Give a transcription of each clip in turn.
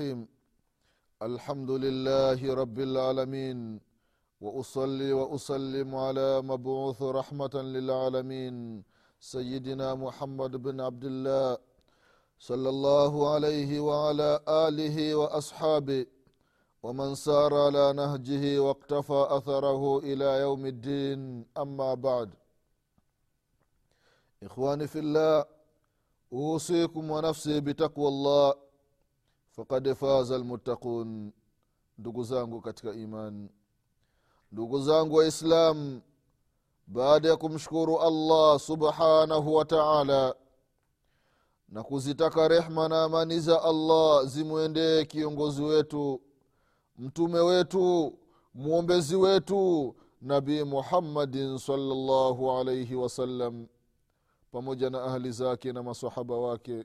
الرحيم. الحمد لله رب العالمين وأصلي وأسلم على مبعوث رحمة للعالمين سيدنا محمد بن عبد الله صلى الله عليه وعلى آله وأصحابه ومن سار على نهجه واقتفى أثره إلى يوم الدين. أما بعد إخواني في الله أوصيكم ونفسي بتقوى الله. Fakad faza lmuttaqun ndugu zangu katika iman. Ndugu zangu waislam baada ya kumshukuru allah subhanahu wa taala na kuzitaka rehma na amani za allah zimwendee kiongozi wetu mtume wetu mwombezi wetu nabii muhammadin salllahu alaihi wasallam pamoja na ahli zake na masahaba wake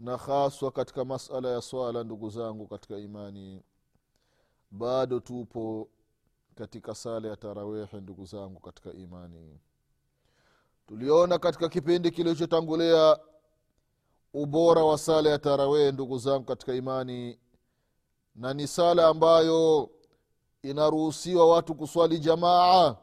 na haswa katika masala ya swala ndugu zangu katika imani bado tupo katika sala ya tarawehe ndugu zangu katika imani. Tuliona katika kipindi kilichotangulia ubora wa sala ya tarawehe ndugu zangu katika imani na ni sala ambayo inaruhusiwa watu kuswali jamaa.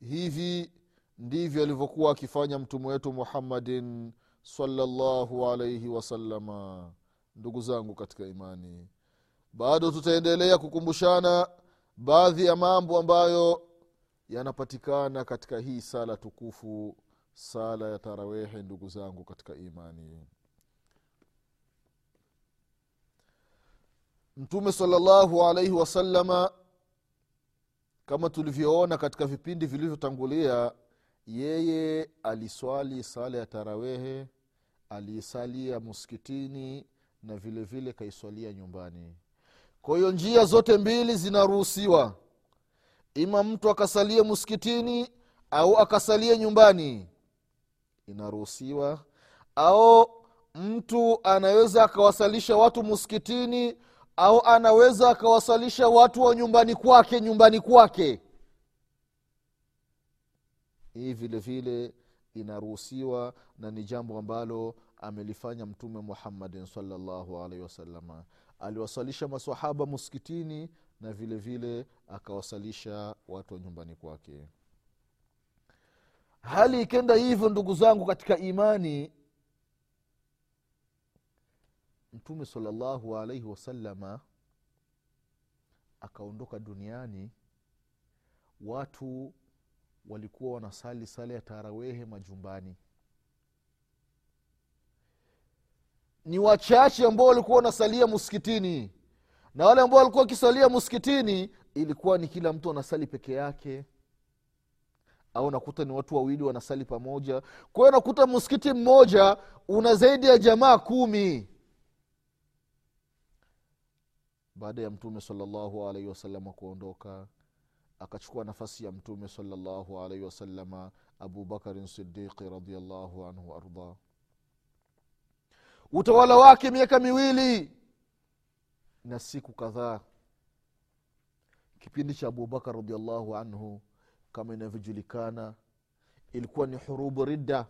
Hivi ndivyo alivyokuwa akifanya mtume wetu muhammadin salllahu alaihi wasalama ndugu zangu katika imani bado tutaendelea kukumbushana baadhi ya mambo ambayo yanapatikana katika hii sala tukufu sala ya tarawehe ndugu zangu katika imani. Mtume salallahu alaihi wasalama kama tulivyoona katika vipindi vilivyotangulia yeye aliswali sala ya tarawehe aliisalia muskitini na vile vile kaiswalia nyumbani. Kwa hiyo njia zote mbili zinaruhusiwa. Ima mtu akasalie muskitini au akasalie nyumbani inaruhusiwa. Au mtu anaweza akawasalisha watu muskitini au anaweza akawasalisha watu wa nyumbani kwake nyumbani kwake. Hii vile vile inaruhusiwa na ni jambo ambalo amelifanya mtume muhammadin salllahu alaihi wasalama aliwasalisha masahaba muskitini na vile vile akawasalisha watu wa nyumbani kwake. Hali ikenda hivyo ndugu zangu katika imani mtume salllahu alaihi wasalama akaondoka duniani. Watu walikuwa wanasali sala ya tarawehe majumbani. Ni wachache ambao walikuwa wanasalia muskitini na wale ambao walikuwa wakisalia muskitini ilikuwa ni kila mtu anasali peke yake. Au nakuta ni watu wawili wanasali pamoja. Kwa hiyo nakuta msikiti mmoja una zaidi ya jamaa kumi. Baada ya mtume salllahu alaihi wasalama kuondoka akachukua nafasi ya mtume salllahu alaihi wasalama abubakarin sidiqi radiallahu anhu waardah utawala wake miaka miwili na siku kadhaa. Kipindi cha abubakar radiallahu anhu kama inavyojulikana ilikuwa ni hurubu ridda.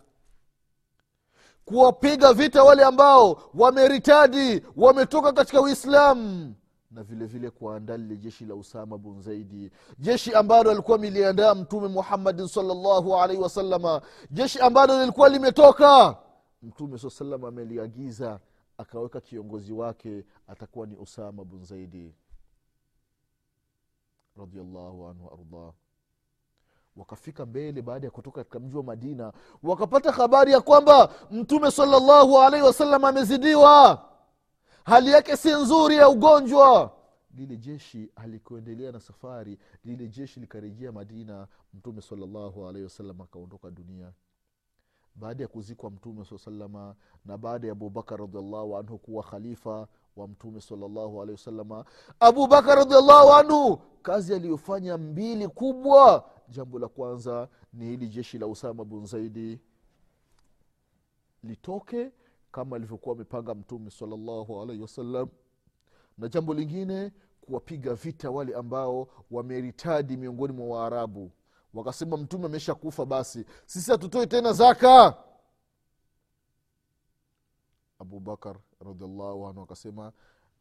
Kuwapiga vita wale ambao wameritadi wametoka katika uislamu na vile vile kuandaa lile jeshi la usama bun zaidi. Jeshi ambalo alikuwa miliandaa mtume muhammadin salllahu alaihi wasalama jeshi ambalo lilikuwa limetoka. Mtume saa salam ameliagiza akaweka kiongozi wake atakuwa ni usama bun zaidi. Radiallahu anhu waardah wakafika mbele baada ya kutoka katika mji wa madina wakapata habari ya kwamba mtume salllahu alaihi wasallam amezidiwa hali yake si nzuri ya ugonjwa. Lile jeshi alikuendelea na safari lile jeshi likarejea madina mtume salllahu alaihi wasallam akaondoka dunia. Baada ya kuzikwa mtume saa salama na baada ya abubakar radiallahu anhu kuwa khalifa wa mtume salllahu alehi wasalama abubakar radiallahu anhu kazi aliyofanya mbili kubwa. Jambo la kwanza ni hili jeshi la usama bun zaidi litoke kama alivyokuwa amepanga mtume salllahu alaihi wasallam. Na jambo lingine kuwapiga vita wale ambao wameritadi miongoni mwa waarabu. Wakasema mtume amesha kufa basi sisi hatutoi tena zaka. Abubakar radiallahu anhu akasema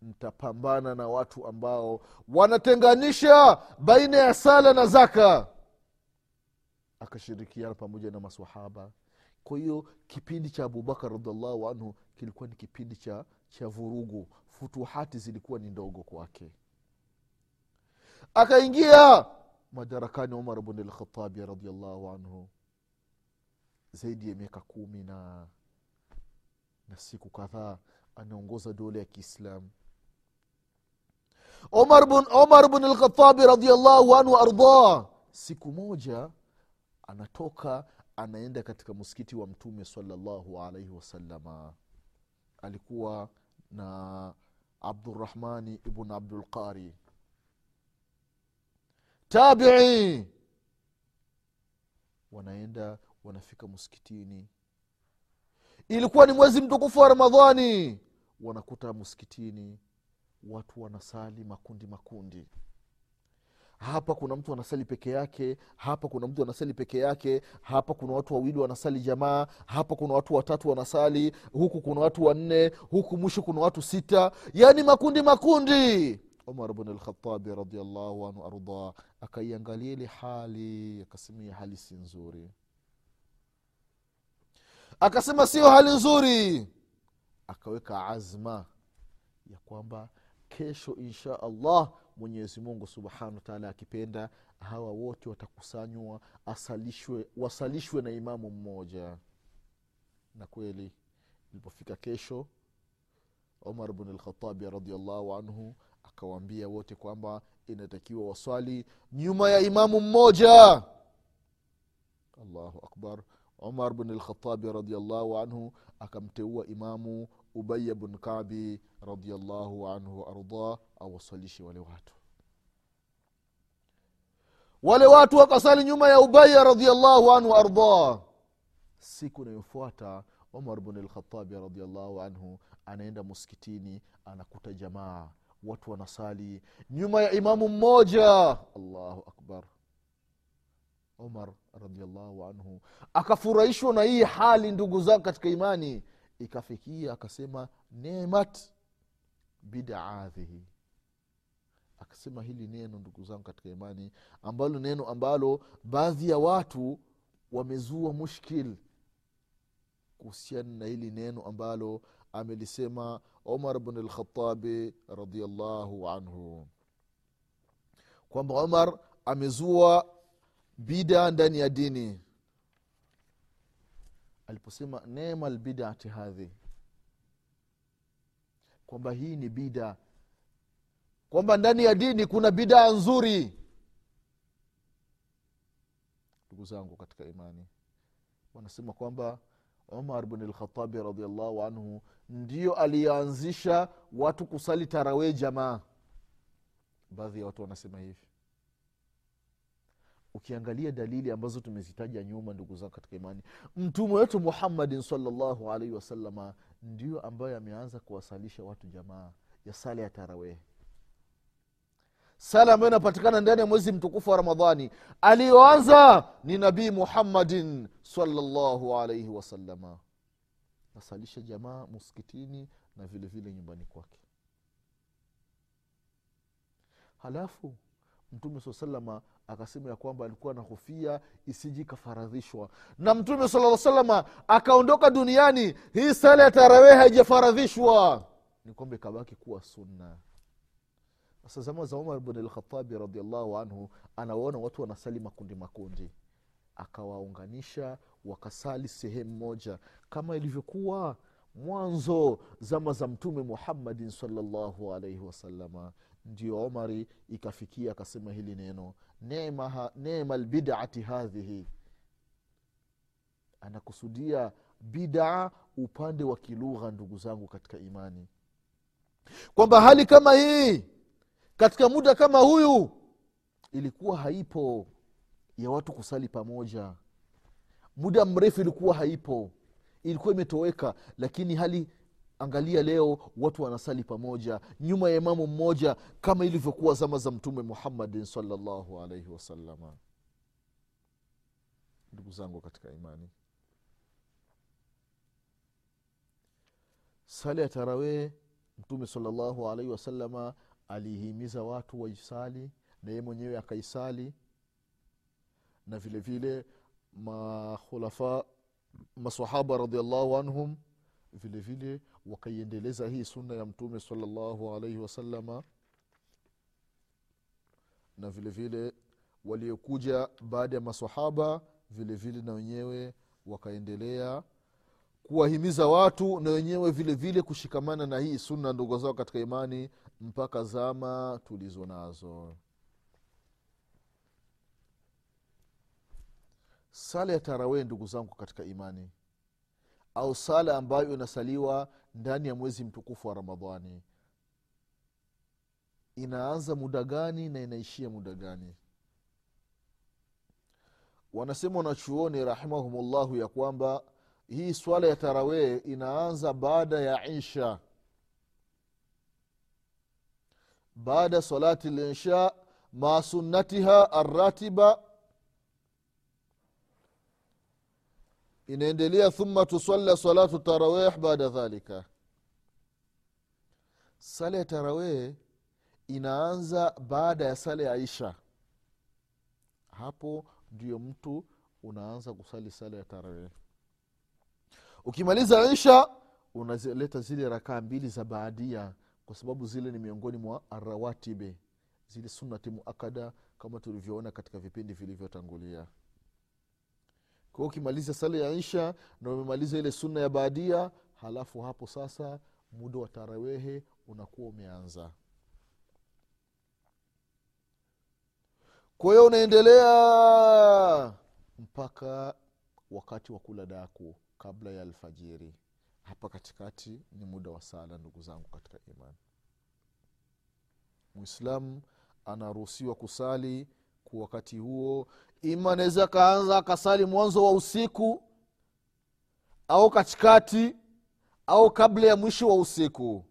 mtapambana na watu ambao wanatenganisha baina ya sala na zaka. Akashirikiana pamoja na masahaba kwa hiyo kipindi cha abubakar radiallahu anhu kilikuwa ni kipindi cha cha vurugu. Futuhati zilikuwa ni ndogo kwake. Akaingia madarakani umar bn lkhatabi radiallahu anhu. Zaidi ya miaka kumi na na siku kadhaa anaongoza dola ya kiislamu. Omar bn, omar lkhatabi radiallahu anhu ardah siku moja anatoka anaenda katika msikiti wa mtume salallahu alaihi wasalama alikuwa na abdurahmani ibn abdulqari tabii! Wanaenda wanafika msikitini. Ilikuwa ni mwezi mtukufu wa ramadhani. Wanakuta msikitini watu wanasali makundi makundi hapa kuna mtu anasali peke yake hapa kuna mtu anasali peke yake hapa kuna watu wawili wanasali jamaa hapa kuna watu watatu wanasali huku kuna watu wanne huku mwisho kuna watu sita. Yaani makundi makundi. Umar bn lkhatabi radiallahu anhu arda akaiangalia ile hali akasemia hali si nzuri. Akasema sio hali nzuri. Akaweka azma ya kwamba kesho insha allah mwenyezi mungu subhanahu wataala akipenda hawa wote watakusanywa asalishwe wasalishwe na imamu mmoja. Na kweli ilipofika kesho umar bn lkhatabi radiallahu anhu akawaambia wote kwamba inatakiwa waswali nyuma ya imamu mmoja. Allahu akbar. Umar bn lkhatabi radiallahu anhu akamteua imamu ubaya bn kabi radiallahu anhu waardah awasalishe wale watu. Wale watu wakasali nyuma ya ubaya radiallahu anhu waardah siku inayofuata umar bn lkhatabi radiallahu anhu anaenda muskitini anakuta jamaa. Watu wanasali nyuma ya imamu mmoja. Allahu akbar. Umar radiallahu anhu akafurahishwa na hii hali ndugu zangu katika imani ikafikia akasema nemat bidaadhihi akasema hili neno ndugu zangu katika imani ambalo neno ambalo baadhi ya watu wamezua mushkil kuhusiana na hili neno ambalo amelisema umar bn lkhatabi radiallahu anhu. Kwamba umar amezua bida ndani ya dini aliposema nema lbidati hadhi. Kwamba hii ni bida. Kwamba ndani ya dini kuna bidaa nzuri. Ndugu zangu katika imani wanasema kwamba umar bn lkhatabi radiallahu anhu ndio aliyeanzisha watu kusali tarawee jamaa. Baadhi ya watu wanasema hivi ukiangalia dalili ambazo tumezitaja nyuma ndugu zangu katika imani mtume wetu muhammadin salllahu alaihi wasalama ndio ambayo ameanza kuwasalisha watu jamaa ya sala ya tarawehe sala ambayo inapatikana ndani ya mwezi mtukufu wa ramadhani aliyoanza ni nabii muhammadin salllahu alaihi wasalama nasalisha jamaa muskitini na vile vile nyumbani kwake. Halafu mtume saa salama akasema ya kwamba alikuwa anahofia isiji ikafaradhishwa. Na mtume sala salama akaondoka duniani hii sala ya tarawee haijafaradhishwa. Ni kwamba ikabaki kuwa sunna. Sasa zama za umar bn lkhatabi radiallahu anhu anawaona watu wanasali makundi makundi. Akawaunganisha wakasali sehemu moja. Kama ilivyokuwa mwanzo zama za mtume muhammadin salllahu alaihi wasalama ndio omari ikafikia akasema hili neno nema lbidati hadhihi. Anakusudia bidaa upande wa kilugha ndugu zangu katika imani. Kwamba hali kama hii katika muda kama huyu ilikuwa haipo ya watu kusali pamoja. Muda mrefu ilikuwa haipo. Ilikuwa imetoweka lakini hali angalia leo watu wanasali pamoja nyuma ya imamu mmoja kama ilivyokuwa zama za mtume muhammadin salllahu alaihi wasalama ndugu zangu katika imani sala ya tarawee mtume salllahu alaihi wasalama alihimiza watu waisali na yeye mwenyewe akaisali. Na vile vile makhulafa masahaba radiallahu anhum vile vile wakaiendeleza hii sunna ya mtume salllahu alaihi wasalama na vile vile waliokuja baada ya masahaba vile vile na wenyewe wakaendelea kuwahimiza watu na wenyewe vile vile kushikamana na hii sunna ndugu zao katika imani mpaka zama tulizo nazo. Sala ya tarawee ndugu zangu katika imani au sala ambayo inasaliwa ndani ya mwezi mtukufu wa ramadhani. Inaanza muda gani na inaishia muda gani? Wanasema wanachuoni rahimahumullahu ya kwamba hii swala ya tarawee inaanza baada ya isha. Baada salati linsha ma sunnatiha arratiba inaendelea thumma tusalla salatu tarawih baada dhalika. Sala ya tarawih inaanza baada ya sala ya isha hapo ndio mtu unaanza kusali sala ya tarawih. Ukimaliza isha unaleta zile rakaa mbili za baadia kwa sababu zile ni miongoni mwa arawatibe zile sunnati muakada kama tulivyoona katika vipindi vilivyotangulia kwao ukimaliza sala ya isha na umemaliza ile sunna ya baadia halafu hapo sasa muda wa tarawehe unakuwa umeanza. Kwa hiyo unaendelea mpaka wakati wa kula daku kabla ya alfajiri. Hapa katikati ni muda wa sala ndugu zangu katika imani. Mwislamu anaruhusiwa kusali kwa wakati huo ima anaweza akaanza akasali mwanzo wa usiku au katikati au kabla ya mwisho wa usiku.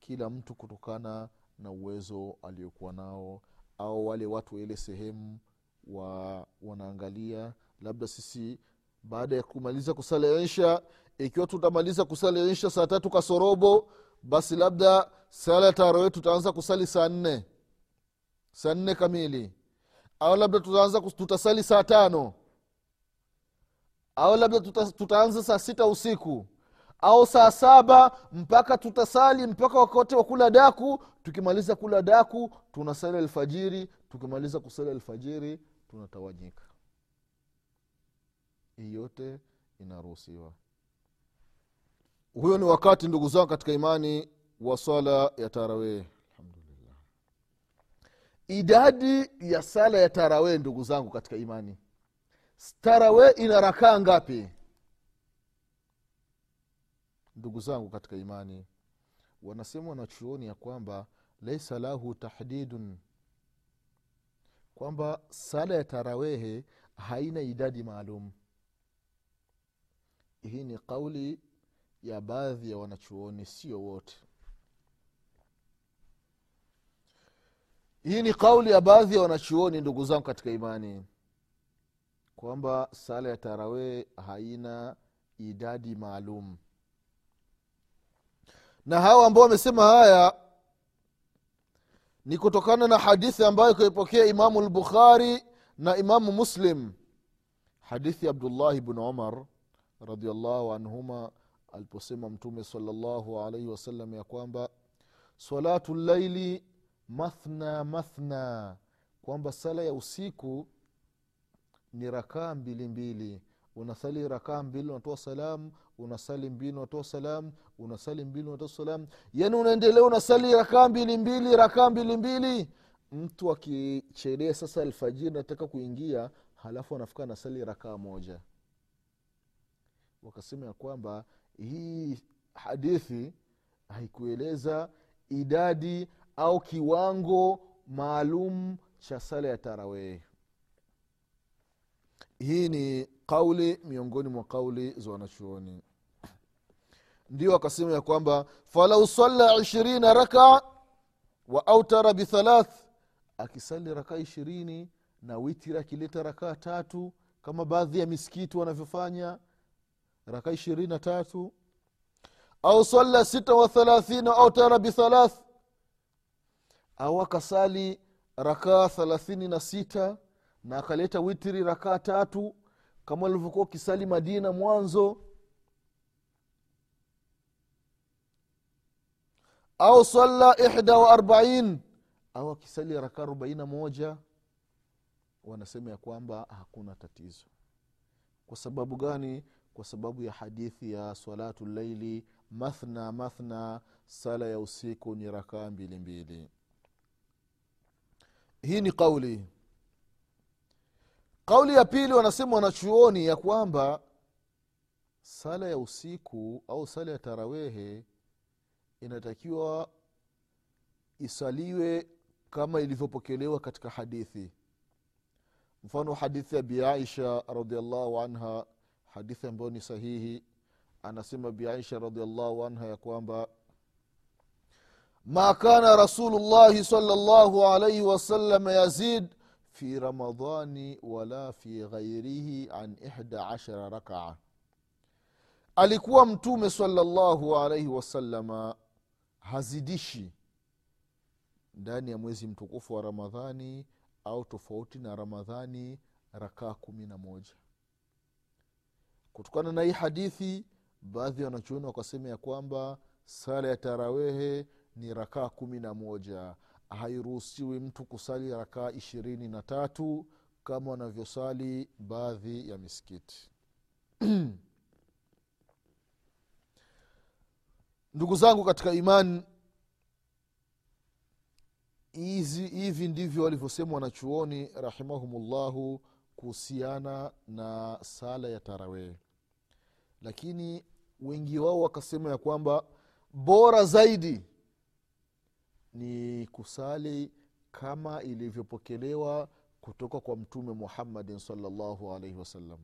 Kila mtu kutokana na uwezo aliokuwa nao au wale watu wa ile sehemu wa wanaangalia. Labda sisi baada ya kumaliza kusali isha ikiwa tutamaliza kusali isha saa tatu kasorobo basi labda sala ya tarawe tutaanza kusali saa nne. Saa nne kamili au labda tutaanza tutasali saa tano au labda tuta, tutaanza saa sita usiku au saa saba mpaka tutasali mpaka wakati wa kula daku. Tukimaliza kula daku tunasali alfajiri. Tukimaliza kusali alfajiri tunatawanyika. Hii yote inaruhusiwa. Huyo ni wakati ndugu zangu katika imani wa swala ya tarawee idadi ya sala ya tarawee ndugu zangu katika imani. Tarawee ina rakaa ngapi? Ndugu zangu katika imani. Wanasema wanachuoni ya kwamba laisa lahu tahdidun kwamba sala ya tarawehe haina idadi maalum. Hii ni kauli ya baadhi ya wanachuoni sio wote hii ni kauli ya baadhi ya wanachuoni ndugu zangu katika imani kwamba sala ya tarawee haina idadi maalum. Na hawa ambao wamesema haya ni kutokana na hadithi ambayo kaipokea imamu lbukhari na imamu muslim. Hadithi ya abdullahi bnu umar radiallahu anhuma aliposema mtume salllahu alaihi wasallam ya kwamba salatu llaili mathna mathna. Kwamba sala ya usiku ni rakaa mbili mbili. Unasali rakaa mbili unatoa salam unasali mbili unatoa salam unasali mbili unatoa salam yaani unaendelea unasali rakaa mbili mbili rakaa mbili mbili. Mtu akichelea sasa alfajiri nataka kuingia halafu anafika anasali rakaa moja. Wakasema ya kwamba hii hadithi haikueleza idadi au kiwango maalum cha sala ya tarawehi hii ni kauli miongoni mwa kauli za wanachuoni. Ndio akasema ya kwamba falau salla ishirina raka wa autara bithalath akisali rakaa ishirini na witiri akileta rakaa tatu kama baadhi ya misikiti wanavyofanya rakaa ishirini na tatu. Au salla sita wa thalathina autara bithalath au akasali rakaa thalathini na sita na akaleta witiri rakaa tatu kama alivyokuwa ukisali madina mwanzo. Au salla ihda wa arbain au akisali raka arobaini na moja. Wanasema ya kwamba hakuna tatizo. Kwa sababu gani? Kwa sababu ya hadithi ya salatu llaili mathna mathna sala ya usiku ni rakaa mbili mbili hii ni kauli. Kauli ya pili wanasema wanachuoni ya kwamba sala ya usiku au sala ya tarawehe inatakiwa isaliwe kama ilivyopokelewa katika hadithi. Mfano hadithi ya biaisha radiallahu anha hadithi ambayo ni sahihi. Anasema biaisha radiallahu anha ya kwamba ma kana rasulullahi llahu alaihi wasallam yazid fi ramadani wala fi ghairihi an ihda ashara rakaa. Alikuwa mtume salllahu alaihi wasalama hazidishi ndani ya mwezi mtukufu wa ramadhani au tofauti na ramadhani rakaa kumi na moja. Kutokana na hii hadithi baadhi ya wanachuoni wakasema ya kwamba sala ya tarawehe ni rakaa kumi na moja. Hairuhusiwi mtu kusali rakaa ishirini na tatu kama wanavyosali baadhi ya misikiti. Ndugu zangu katika imani hizi hivi ndivyo walivyosema wanachuoni rahimahumullahu kuhusiana na sala ya tarawee. Lakini wengi wao wakasema ya kwamba bora zaidi ni kusali kama ilivyopokelewa kutoka kwa mtume muhammadin salllahu alaihi wasallam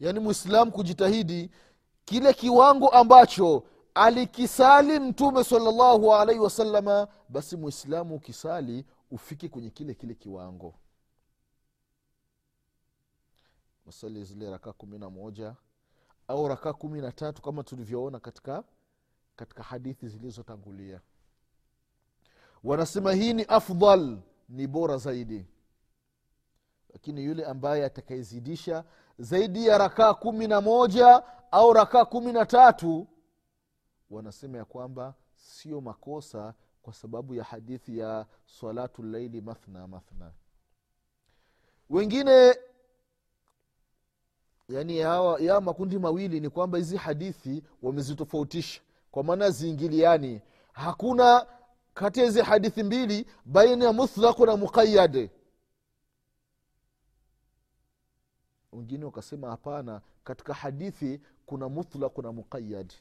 yaani mwislamu kujitahidi kile kiwango ambacho alikisali mtume salllahu alaihi wasalama basi mwislamu ukisali ufike kwenye kile kile kiwango. Masali zile rakaa kumi na moja au rakaa kumi na tatu kama tulivyoona katika katika hadithi zilizotangulia wanasema hii ni afdal ni bora zaidi. Lakini yule ambaye atakayezidisha zaidi ya rakaa kumi na moja au rakaa kumi na tatu wanasema ya kwamba sio makosa kwa sababu ya hadithi ya salatu llaili mathna mathna. Wengine yani ya, ya makundi mawili ni kwamba hizi hadithi wamezitofautisha. Kwa maana ziingiliani hakuna kati ya hizi hadithi mbili baina ya muthlaku na muqayad wengine wakasema hapana katika hadithi kuna muthlaku na muqayad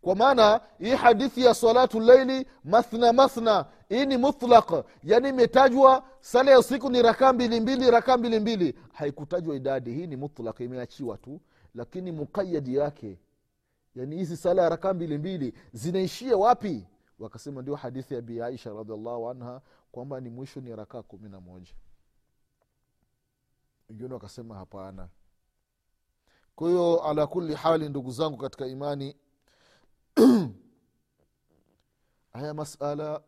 kwa maana hii hadithi ya salatu laili mathna mathna hii ni mutlaq. Yani imetajwa sala ya usiku ni rakaa mbili rakaa mbili haikutajwa idadi hii ni mutlaq imeachiwa tu. Lakini muqayadi yake yani hizi sala ya rakaa mbili zinaishia wapi wakasema ndio hadithi ya bi aisha radiallahu anha kwamba ni mwisho ni rakaa kumi na moja. Wengine wakasema hapana. Kwa hiyo ala kuli hali ndugu zangu katika imani haya masala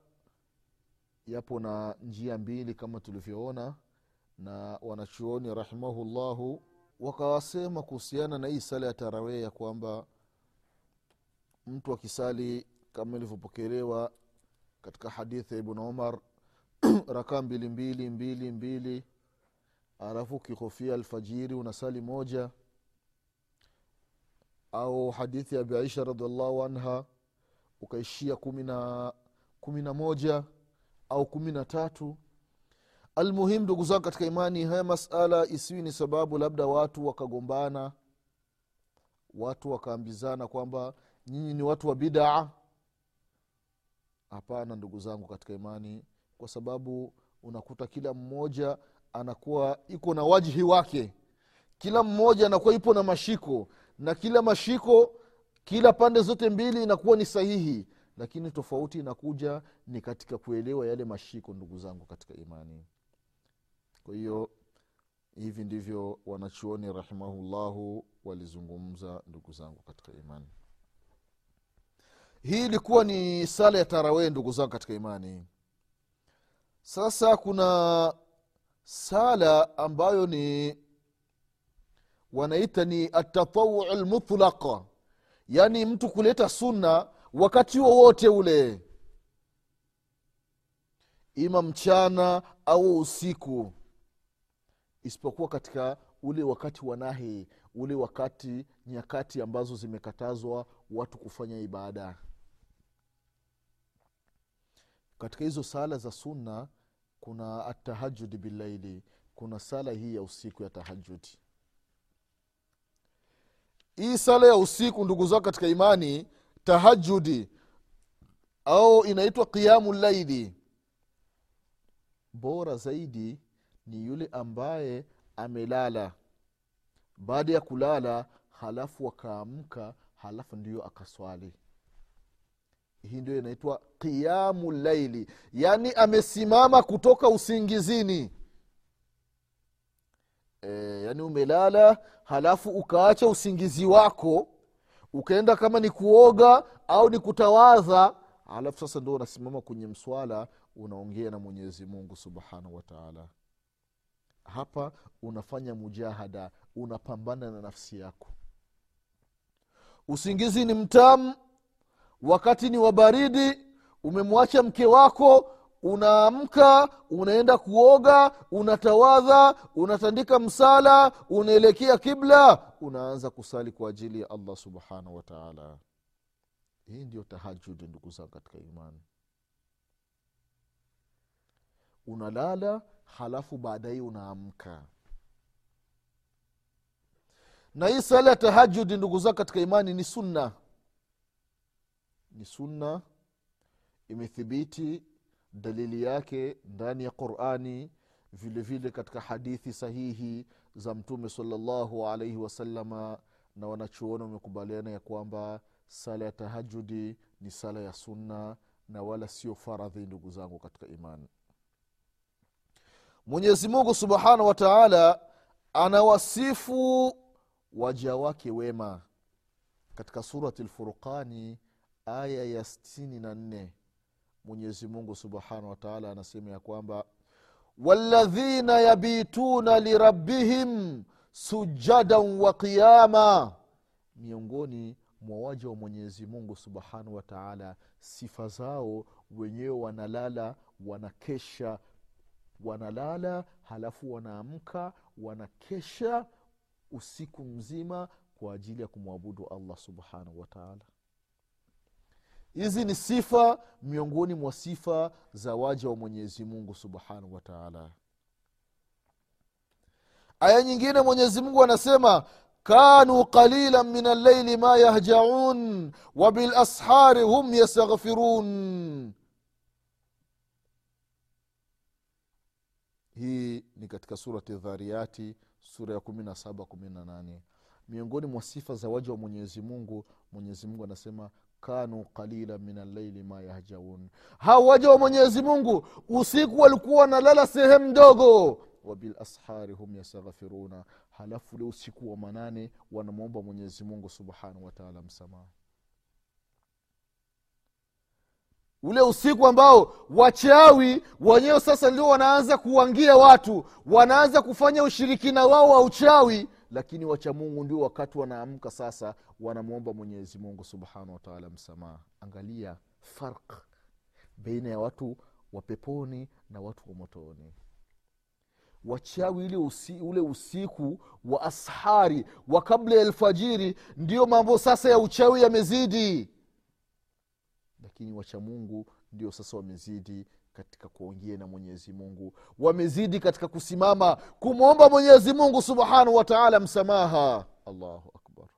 yapo na njia mbili kama tulivyoona na wanachuoni rahimahullahu wakawasema kuhusiana na hii sala ya tarawee ya kwamba mtu akisali kama ilivyopokelewa katika hadithi ya ibn umar rakaa mbili mbili mbili mbili. Alafu ukihofia alfajiri unasali moja. Au hadithi ya abiaisha radiallahu anha ukaishia kumi na moja au kumi na tatu. Almuhim ndugu zangu katika imani haya masala isiwi ni sababu labda watu wakagombana watu wakaambizana kwamba nyinyi ni watu wa bidaa hapana ndugu zangu katika imani kwa sababu unakuta kila mmoja anakuwa iko na wajihi wake. Kila mmoja anakuwa ipo na mashiko na kila mashiko kila pande zote mbili inakuwa ni sahihi. Lakini tofauti inakuja ni katika kuelewa yale mashiko ndugu zangu katika imani. Kwa hiyo hivi ndivyo wanachuoni rahimahullahu walizungumza ndugu zangu katika imani hii ilikuwa ni sala ya tarawee ndugu zangu katika imani. Sasa kuna sala ambayo ni wanaita ni atatawuu lmutlaqa yaani mtu kuleta sunna wakati wowote ule. Ima mchana au usiku. Isipokuwa katika ule wakati wa nahi ule wakati nyakati ambazo zimekatazwa watu kufanya ibada katika hizo sala za sunna kuna atahajudi billaili kuna sala hii ya usiku ya tahajudi hii sala ya usiku ndugu zao katika imani tahajudi au inaitwa qiamu laili bora zaidi ni yule ambaye amelala. Baada ya kulala halafu akaamka halafu ndiyo akaswali hii ndio inaitwa qiamu laili. Yaani amesimama kutoka usingizini. E, yaani umelala halafu ukaacha usingizi wako ukaenda kama ni kuoga au ni kutawadha alafu sasa ndo unasimama kwenye mswala unaongea na mwenyezi mungu subhanahu wataala hapa unafanya mujahada unapambana na nafsi yako. Usingizi ni mtamu wakati ni wa baridi umemwacha mke wako unaamka unaenda kuoga unatawadha unatandika msala unaelekea kibla unaanza kusali kwa ajili ya allah subhanahu wataala hii ndio tahajudi ndugu zangu katika imani. Unalala halafu baadaye unaamka. Na hii sala ya tahajudi ndugu zangu katika imani ni sunna ni sunna imethibiti dalili yake ndani ya qurani vile vile katika hadithi sahihi za mtume salllahu alaihi wasalama na wanachuoni wamekubaliana ya kwamba sala ya tahajudi ni sala ya sunna na wala sio faradhi ndugu zangu katika imani. Mwenyezi mungu subhanahu wa taala anawasifu waja wake wema. Katika surati lfurqani aya ya stini na nne mwenyezi mungu subhanahu wataala anasema ya kwamba waladhina yabituna lirabbihim sujadan wa qiyama miongoni mwa waja wa mwenyezi mungu subhanahu wataala sifa zao wenyewe wanalala wanakesha wanalala halafu wanaamka wanakesha usiku mzima kwa ajili ya kumwabudu allah subhanahu wataala hizi ni sifa miongoni mwa sifa za waja wa mwenyezi mungu subhanahu wataala aya nyingine mwenyezi mungu anasema qalila min allaili ma yahjaun wa bilashari hum yastaghfirun. Hii ni katika surati dhariyati sura ya kumi na saba kumi na nane. Miongoni mwa sifa za waja wa mwenyezi mungu mwenyezi mungu anasema kanu qalila min allaili ma yahjaun. Hawa waja wa mwenyezi mungu usiku walikuwa wanalala sehemu ndogo. Wabilashari hum yastaghfiruna. Halafu ule usiku wa manane wanamwomba mwenyezi mungu subhanahu wataala msamaha. Ule usiku ambao wachawi wenyewe sasa ndio wanaanza kuwangia watu wanaanza kufanya ushirikina wao wa uchawi lakini wachamungu ndio wakati wanaamka sasa wanamwomba mwenyezi mungu subhanahu wataala msamaha. Angalia farq beina ya watu wa peponi na watu wa motoni. Wachawi ile usi, ule usiku wa ashari wa kabla ya alfajiri ndio mambo sasa ya uchawi yamezidi. Lakini wachamungu ndio sasa wamezidi katika kuongea na mwenyezi mungu. Wamezidi katika kusimama kumwomba mwenyezi mungu subhanahu wataala msamaha. Allahu akbar.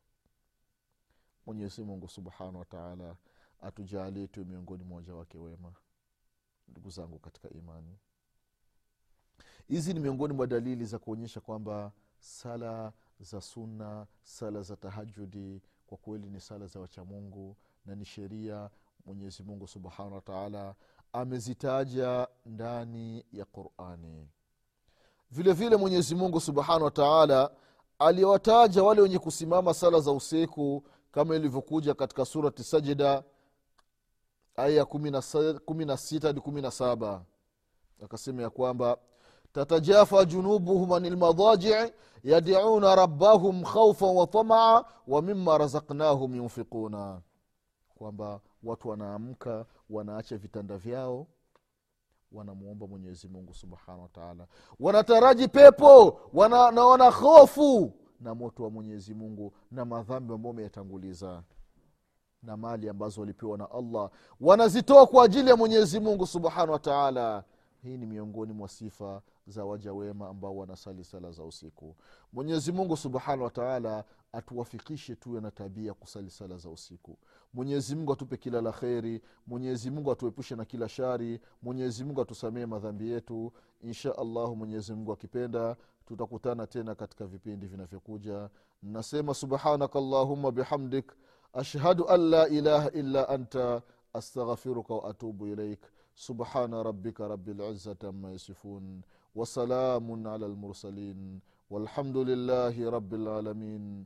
Mwenyezi mungu subhanahu wataala atujalie tu miongoni mwa wake wema ndugu zangu katika imani. Hizi ni miongoni mwa dalili za kuonyesha kwamba sala za sunna sala za tahajudi kwa kweli ni sala za wachamungu na ni sheria. Mwenyezi mungu subhanahu wataala amezitaja ndani ya qurani. Vile vile mwenyezi mungu subhanahu wataala aliwataja wale wenye kusimama sala za usiku kama ilivyokuja katika surati sajida aya ya kumi na sita hadi kumi na saba. Akasema ya kwamba tatajafa junubuhum ani lmadajii yadiuna rabbahum khaufan wa tamaa wa mima razaknahum yunfiquna. Kwamba watu wanaamka wanaacha vitanda vyao wanamwomba mwenyezi mungu subhanahu wataala wanataraji pepo wana, na wana hofu na moto wa mwenyezi mungu na madhambi ambao ameyatanguliza na mali ambazo walipewa na allah. Wanazitoa kwa ajili ya mwenyezi mungu subhanahu wataala hii ni miongoni mwa sifa za waja wema ambao wanasali sala za usiku. Mwenyezi mungu subhanahu wataala atuwafikishe tuwe na tabia kusali sala za usiku mwenyezi mungu atupe kila la kheri mwenyezi mungu atuepushe na kila shari mwenyezi mungu atusamee madhambi yetu insha allahu mwenyezi mungu akipenda tutakutana tena katika vipindi vinavyokuja nasema subhanaka allahuma bihamdik ashhadu an la ilaha illa anta astaghfiruka waatubu ilaik subhana rabika rabi lizati ama yasifun wasalamun ala lmursalin والحمد لله رب العالمين